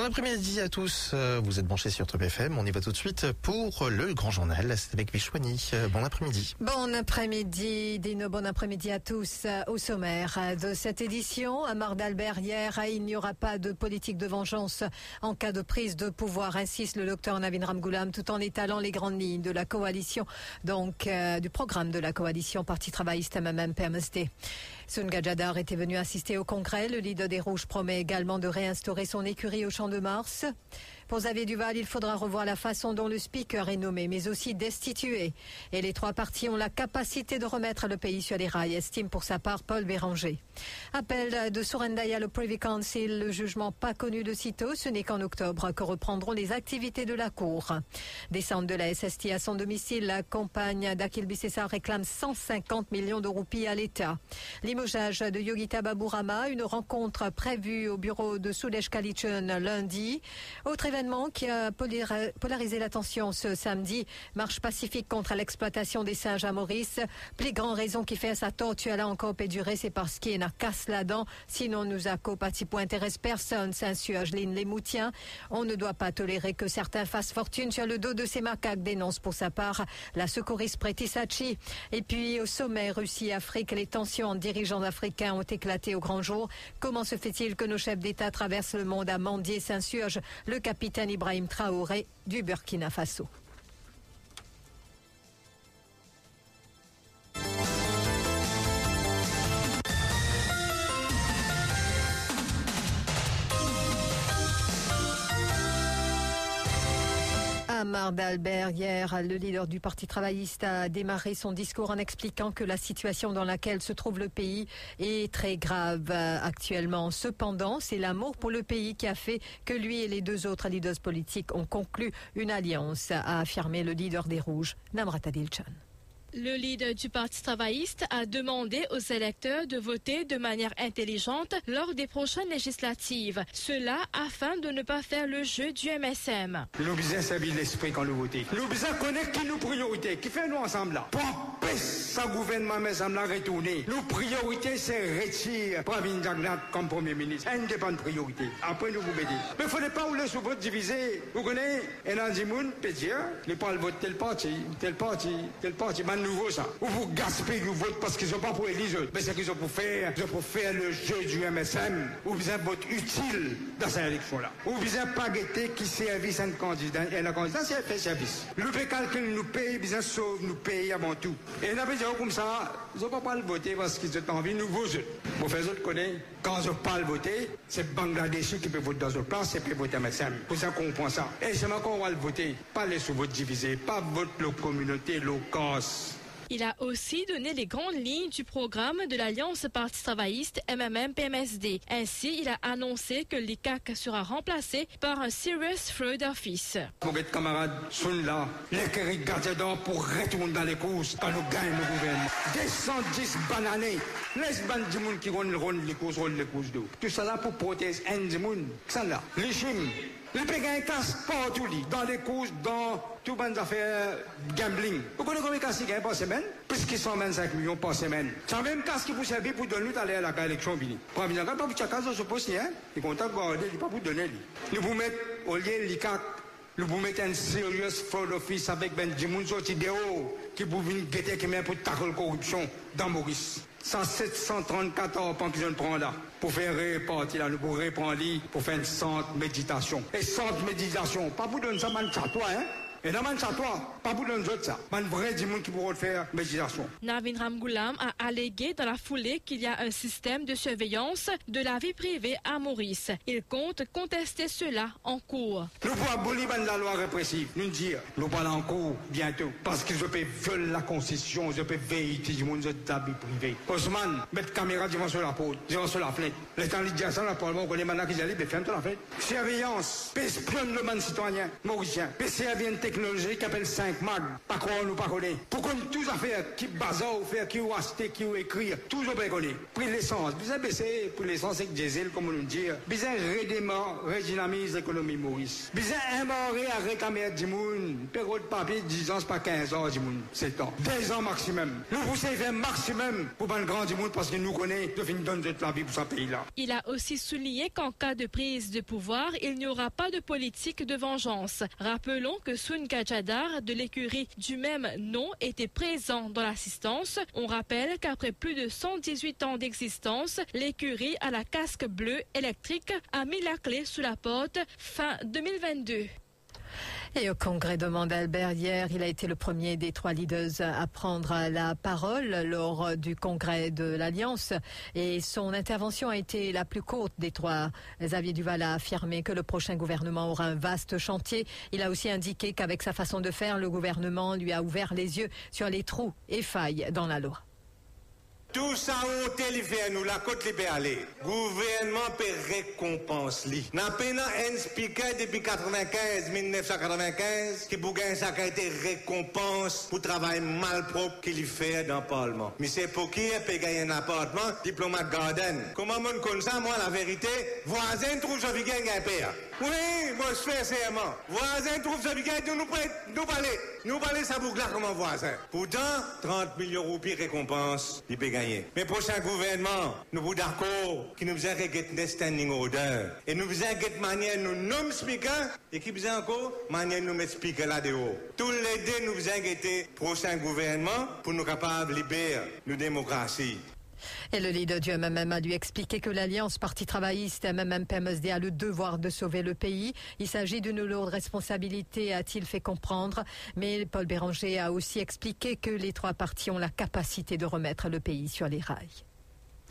Bon après-midi à tous, Euh, vous êtes branchés sur Top FM, on y va tout de suite pour le grand journal, c'est avec Vichwani. Euh, Bon après-midi. Bon après-midi, Dino, bon après-midi à tous. Euh, Au sommaire de cette édition, à Mar d'Albert hier, il n'y aura pas de politique de vengeance en cas de prise de pouvoir, insiste le docteur Navin Ramgoulam, tout en étalant les grandes lignes de la coalition, donc du programme de la coalition Parti travailliste MMM PMSD. Sun Gajadar était venu assister au congrès. Le leader des Rouges promet également de réinstaurer son écurie au Champ de Mars. Pour Xavier Duval, il faudra revoir la façon dont le speaker est nommé, mais aussi destitué. Et les trois partis ont la capacité de remettre le pays sur les rails, estime pour sa part Paul Béranger. Appel de Surendaya, le Privy Council, le jugement pas connu de sitôt, ce n'est qu'en octobre que reprendront les activités de la Cour. Descente de la SST à son domicile, la compagne d'Akil Bissessa réclame 150 millions de roupies à l'État. Limogeage de Yogita Baburama, une rencontre prévue au bureau de Sudesh Kalichun lundi. Autre qui a polarisé l'attention ce samedi, marche pacifique contre l'exploitation des singes à Maurice. Plus grand raison qui fait sa tortue à la encore pédurée, c'est parce qu'il n'a casse là-dedans. Sinon, nous a copati pour intéresse personne, s'insurge Lynn Lemoutien. On ne doit pas tolérer que certains fassent fortune sur le dos de ces macaques, dénonce pour sa part la secouriste Preti Sachi. Et puis, au sommet Russie-Afrique, les tensions entre dirigeants africains ont éclaté au grand jour. Comment se fait-il que nos chefs d'État traversent le monde à mendier, s'insurge le capitaine Ibrahim Traoré du Burkina Faso. Amar d'Albert, hier, le leader du Parti travailliste a démarré son discours en expliquant que la situation dans laquelle se trouve le pays est très grave euh, actuellement. Cependant, c'est l'amour pour le pays qui a fait que lui et les deux autres leaders politiques ont conclu une alliance, a affirmé le leader des Rouges, Namrata Dilchan. Le leader du Parti travailliste a demandé aux électeurs de voter de manière intelligente lors des prochaines législatives. Cela afin de ne pas faire le jeu du MSM. Nous besoin servir l'esprit quand nous votons. Nous besoin connaître qui nous priorité, qui fait nous ensemble là? Pour ça gouvernement mais me retourner. Nos priorités c'est retirer Pravin Jagnat comme premier ministre. Indépendant priorité. Après nous vous aider. Mais il ne faut pas rouler sur votre divisé. Vous connaissez, et dans le peut dire, il parle vote tel parti, tel parti, tel parti. Nouveau ça. Ou vous gaspillez le vote parce qu'ils sont pas pour élire. Mais c'est qu'ils ont pour faire, ils ont pour faire le jeu du MSM. Ou besoin de vote utile dans cette élection-là. Ou besoin pas guetter qui service un candidat. Et le candidat, c'est fait service. Le calcul nous paye, besoin sauve nous paye avant tout. Et on a besoin comme ça, ils n'ont pas le voter parce qu'ils ont envie de nouveaux jeux. Vous faites autres connaître, quand je parle voter, c'est Bangladeshis qui peut voter dans une place et puis voter MSM. Pour ça qu'on comprend ça. Et c'est maintenant qu'on va le voter. Pas les sous-votes divisés, pas vote la communauté locale. Il a aussi donné les grandes lignes du programme de l'Alliance Parti travailliste MMM-PMSD. Ainsi, il a annoncé que l'ICAC sera remplacé par un Serious Fraud Office. Pour être camarades sont là, les qui gardent d'or pour retourner dans les courses quand nous gagnons le gouvernement. 210 bananés. Laisse ban du monde qui roule les courses, les courses d'eau. Tout ça là pour protéger un du monde. Ça là, les chimes. Les péguins cassent partout, li, dans les courses, dans tout bonnes affaires gambling. Vous connaissez combien de casses ils gagnent par semaine? Plus qu'ils 125 millions par semaine. C'est même casse qui vous servir pour donner à la élection. Pour venir, pas pour chaque cas, je suppose, hein? Il compte garder, il pas pour donner. Nous vous mettons au lieu l'ICAC Nou pou mette an serios fraud office avèk ben di moun soti de ou ki pou vin gete kemen pou takol korupsyon dan Maurice. San 734 an pan ki jen pran la pou fè reparti la, nou pou repran li pou fè an sante meditasyon. E sante meditasyon, pa pou don sa man chatwa, hein? E nan man chatwa, pas pour donner ça. Man, vrai qui pourra faire méditation. Navin Ramgoulam a allégué dans la foulée qu'il y a un système de surveillance de la vie privée à Maurice. Il compte contester cela en cours. Nous pouvons abolir ben la loi répressive. Nous dire, nous parlons en cours bientôt. Parce qu'ils peuvent violer la constitution, ils peuvent veiller du monde de la vie privée. Osman, mettre caméra devant sur la porte, devant sur la fenêtre. Les temps de dire ça, le Parlement, on connaît maintenant qu'ils allaient, mais ferme sur la fenêtre. Surveillance, espionne le man citoyen, mauricien. PCR vient technologie qui appelle 5 mag. Pas quoi nous pas connaît. Pour qu'on tous affaires qui bazar ou faire qui ou acheter qui ou écrire, toujours pas connaît. Prix l'essence, bien baisser pour l'essence avec diesel comme on nous dit. Bien redémarrer, redynamiser l'économie Maurice. Bien immorer à réclamer du monde. Période de papier 10 ans, c'est pas 15 ans du monde. C'est le temps. 10 ans maximum. Nous poussons faire maximum pour pas le grand du monde parce que nous connaît de finir donner la vie pour ce pays-là. Il a aussi souligné qu'en cas de prise de pouvoir, il n'y aura pas de politique de vengeance. Rappelons que Sun Kajadar de l'écurie du même nom était présent dans l'assistance. On rappelle qu'après plus de 118 ans d'existence, l'écurie à la casque bleue électrique a mis la clé sous la porte fin 2022. Et au congrès de Mandalbert hier, il a été le premier des trois leaders à prendre la parole lors du congrès de l'Alliance. Et son intervention a été la plus courte des trois. Xavier Duval a affirmé que le prochain gouvernement aura un vaste chantier. Il a aussi indiqué qu'avec sa façon de faire, le gouvernement lui a ouvert les yeux sur les trous et failles dans la loi. Tout ça li fait nous la côte li peut aller. Gouvernement peut récompense li. N'a un speaker depuis 95 1995 qui pour gagner ça a été récompense pour travail mal propre qu'il fait dans le parlement. Mais c'est pour qui peut gagner un appartement diplomate garden. Comment mon comme ça moi la vérité voisin trouve je gagner un père. Oui, moi je fais serment. Voisin trouve ça gagner nous nous parler. Nous parler ça là comme un voisin. Pourtant 30 millions de roupies récompense, il peut gagner. Mais prochain gouvernement, nous vous d'accord qui nous faisait un standing order. Et nous faisons une manière nous nomme speaker et qui faisait encore manière nous mettre speaker là-dedans. Tous les deux nous faisons guetter prochain gouvernement pour nous capables de libérer nos démocraties. Et le leader du MMM a lui expliqué que l'Alliance Parti travailliste MMM-PMSD a le devoir de sauver le pays. Il s'agit d'une lourde responsabilité, a-t-il fait comprendre. Mais Paul Béranger a aussi expliqué que les trois partis ont la capacité de remettre le pays sur les rails.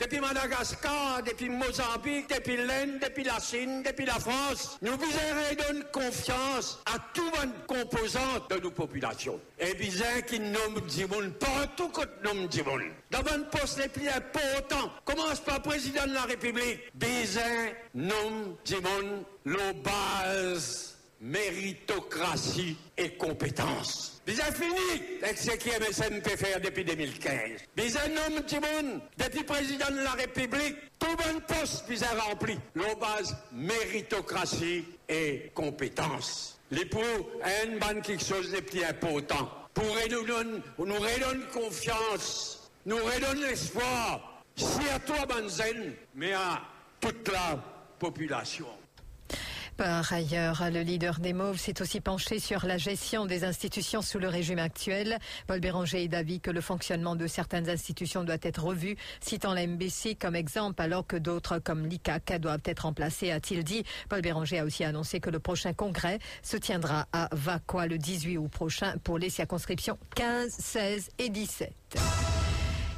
Depuis Madagascar, depuis Mozambique, depuis l'Inde, depuis la Chine, depuis la France, nous voulons redonner confiance à toutes les composantes de nos populations. Et bien qui nomme du monde, partout que nomme du monde. Dans un poste les plus importants, commence par président de la République. Bizin nomme du monde, nos bases, méritocratie et compétence. Bizarre fini avec ce qui MSN peut faire depuis 2015. Bizarre nomme du monde, depuis président de la République, tout bon poste bizarre rempli. Nos bases, méritocratie et compétence. Les pour une bonne quelque chose de plus important. Pour nous donner, nous redonner confiance, nous redonner l'espoir, si à toi, Banzen, mais à toute la population. Par ailleurs, le leader des Mauves s'est aussi penché sur la gestion des institutions sous le régime actuel. Paul Béranger est d'avis que le fonctionnement de certaines institutions doit être revu, citant la MBC comme exemple, alors que d'autres, comme l'ICAC, doivent être remplacées, a-t-il dit. Paul Béranger a aussi annoncé que le prochain congrès se tiendra à Vaqua le 18 août prochain pour les circonscriptions 15, 16 et 17.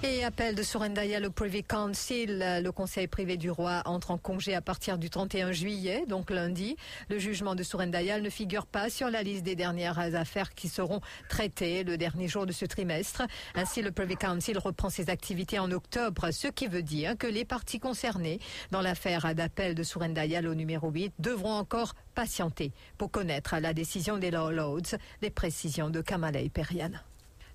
Et appel de Surendaya, au Privy Council, le conseil privé du roi entre en congé à partir du 31 juillet, donc lundi. Le jugement de Surendaya ne figure pas sur la liste des dernières affaires qui seront traitées le dernier jour de ce trimestre. Ainsi, le Privy Council reprend ses activités en octobre, ce qui veut dire que les parties concernées dans l'affaire d'appel de Surendaya au numéro 8 devront encore patienter pour connaître la décision des Law Lords, des précisions de Kamala Periana.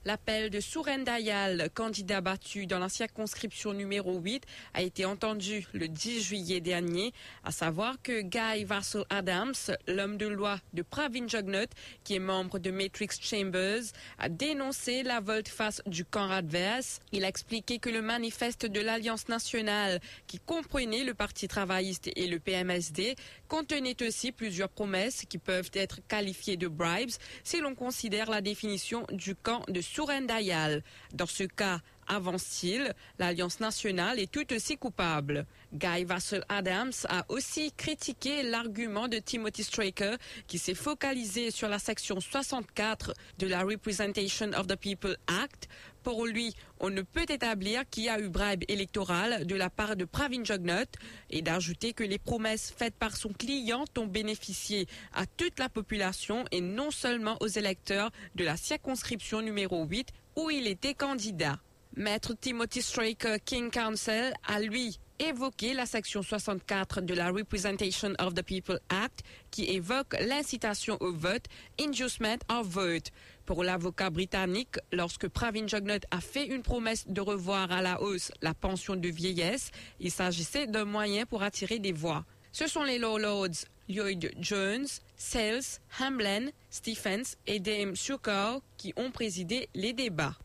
L'appel de Sourendayal, candidat battu dans la circonscription numéro 8, a été entendu le 10 juillet dernier, à savoir que Guy Vassal Adams, l'homme de loi de Pravin Jugnut, qui est membre de Matrix Chambers, a dénoncé la volte-face du camp adverse. Il a expliqué que le manifeste de l'Alliance nationale, qui comprenait le Parti travailliste et le PMSD, contenait aussi plusieurs promesses qui peuvent être qualifiées de bribes si l'on considère la définition du camp de Sourendayal. Dans ce cas, avance-t-il, l'Alliance nationale est tout aussi coupable. Guy Vassal Adams a aussi critiqué l'argument de Timothy Straker qui s'est focalisé sur la section 64 de la Representation of the People Act. Pour lui, on ne peut établir qu'il y a eu bribe électorale de la part de Pravin Jugnut et d'ajouter que les promesses faites par son client ont bénéficié à toute la population et non seulement aux électeurs de la circonscription numéro 8 où il était candidat. Maître Timothy Straker King Council a lui évoqué la section 64 de la Representation of the People Act qui évoque l'incitation au vote, inducement of vote. Pour l'avocat britannique, lorsque Pravin Jugnut a fait une promesse de revoir à la hausse la pension de vieillesse, il s'agissait d'un moyen pour attirer des voix. Ce sont les Lords Lloyd Jones, Sales, Hamlin, Stephens et Dame Sukkar qui ont présidé les débats.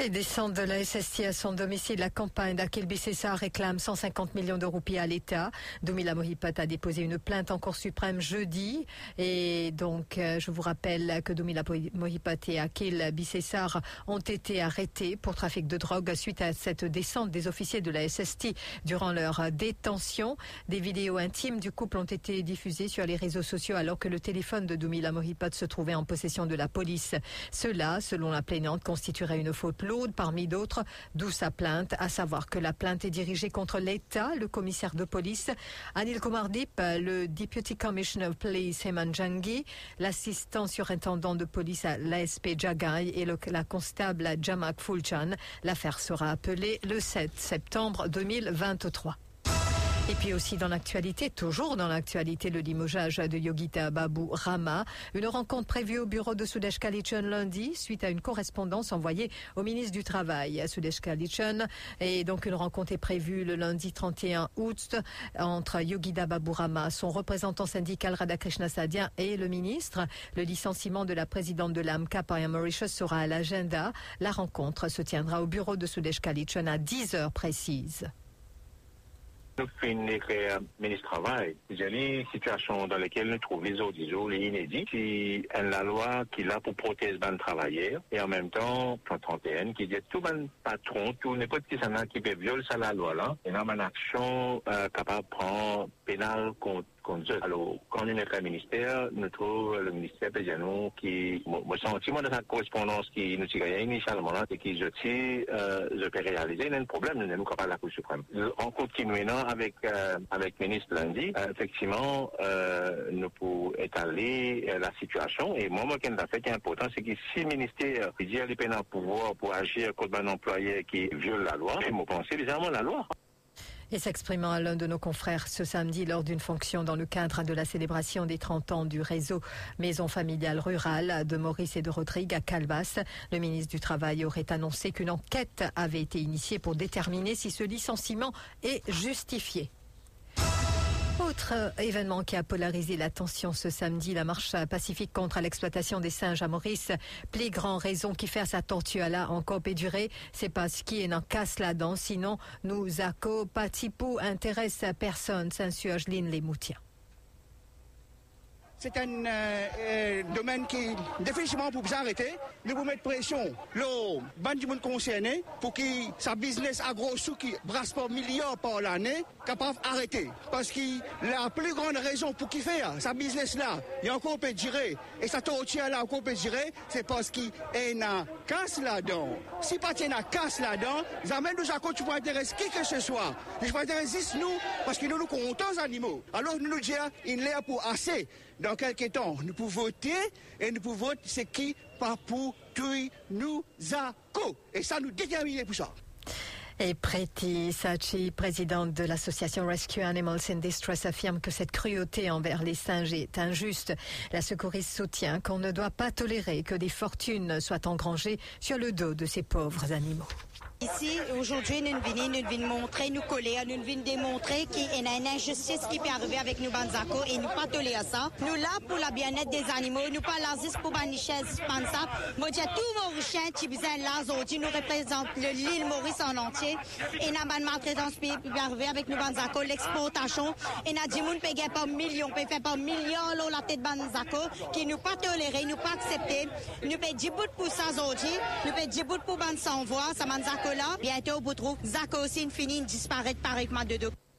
Les descentes de la SST à son domicile, la campagne d'Akil Bissessa réclame 150 millions de roupies à l'État. Doumila Mohipat a déposé une plainte en Cour suprême jeudi. Et donc, euh, je vous rappelle que Doumila Mohipat et Akil Bissessar ont été arrêtés pour trafic de drogue suite à cette descente des officiers de la SST durant leur détention. Des vidéos intimes du couple ont été diffusées sur les réseaux sociaux alors que le téléphone de Doumila Mohipat se trouvait en possession de la police. Cela, selon la plaignante, constituerait une faute parmi d'autres, d'où sa plainte, à savoir que la plainte est dirigée contre l'État, le commissaire de police, Anil Komardip, le Deputy Commissioner of Police, Heman Jangi, l'assistant surintendant de police à l'ASP Jagai et la constable Jamak Fulchan. L'affaire sera appelée le 7 septembre 2023. Et puis aussi dans l'actualité, toujours dans l'actualité, le limogeage de Yogita Babu Rama. Une rencontre prévue au bureau de Sudesh Kalichun lundi suite à une correspondance envoyée au ministre du Travail Sudesh Kalichun. Et donc une rencontre est prévue le lundi 31 août entre Yogita Babu Rama, son représentant syndical Radhakrishna Sadhya et le ministre. Le licenciement de la présidente de l'AMCA par Mauritius sera à l'agenda. La rencontre se tiendra au bureau de Sudesh Kalichun à 10 heures précises. Nous faisons écrire ministre du Travail. Il y a une situation dans laquelle nous trouvons les autres, les qui est la loi qui est là pour protéger les travailleurs et en même temps, plan 31, qui dit tout le patron, tout n'importe qui qui peut violer la loi là, et a une action euh, capable de prendre pénal contre alors, quand on est au ministère, nous trouvons le ministère Pédiano qui, moi, sentiment de sa correspondance qui nous a initialement et qui, je sais, euh, je peux réaliser, a un problème, nous capables de la Cour suprême. En continuant avec, euh, avec le ministre lundi, euh, effectivement, nous pouvons étaler la situation. Et moi, moi, ce qui est important, c'est que si le ministère dit à l'IPNA pouvoir pour agir contre un employé qui viole la loi, je pense évidemment la loi. Et s'exprimant à l'un de nos confrères ce samedi lors d'une fonction dans le cadre de la célébration des 30 ans du réseau Maison familiale rurale de Maurice et de Rodrigue à Calvas, le ministre du Travail aurait annoncé qu'une enquête avait été initiée pour déterminer si ce licenciement est justifié. Autre événement qui a polarisé l'attention ce samedi, la marche pacifique contre l'exploitation des singes à Maurice. Plus grand raison qui fait sa tortue à la encore durée, c'est parce qu'il est en casse là-dedans, sinon nous a pas intéresse personne, s'insurge les moutiens c'est un euh, euh, domaine qui, définitivement, pour vous arrêter, nous vous mettre pression, le ban du monde concerné, pour que sa business agro sous qui brasse pas milliards par l'année, capable d'arrêter. Parce que la plus grande raison pour qu'il fait sa business là, il y a encore peut gérer, et sa tortue là encore peut gérer, c'est parce qu'il y a casse là-dedans. Si pas il y a casse là-dedans, jamais nous avons tu intéresser qui que ce soit. Je vais intéresser nous, parce que nous nous comptons les animaux. Alors nous nous disons, il est pour assez dans quelques temps, nous pouvons voter et nous pouvons voter ce qui pas pour nous a Et ça nous détermine pour ça. Et Preti Sachi, présidente de l'association Rescue Animals in Distress, affirme que cette cruauté envers les singes est injuste. La secouriste soutient qu'on ne doit pas tolérer que des fortunes soient engrangées sur le dos de ces pauvres animaux. Ici, aujourd'hui, nous venons, nous venons montrer, nous coller, nous venons démontrer qu'il y a une injustice qui peut arriver avec nous, Banzako, et nous pas tolérer ça. Nous là pour la bien-être des animaux, nous pas là juste pour Banichès, ça. Moi, vos chiens qui besoin là, aujourd'hui, nous représentent l'île Maurice en entier. Et pas de maltraitance qui peut arriver avec nous, Banzako, l'exportation. Et n'a dit, nous pas millions, peut faire pas millions, là, la tête Banzako, qui nous pas tolérer, nous pas accepter. Nous payons 10 bouts pour ça, aujourd'hui. Nous payons 10 bouts pour Ban sans voix, ça Banzako Bientôt, trouvez, Zach aussi, une fini, disparaître pareillement de deux.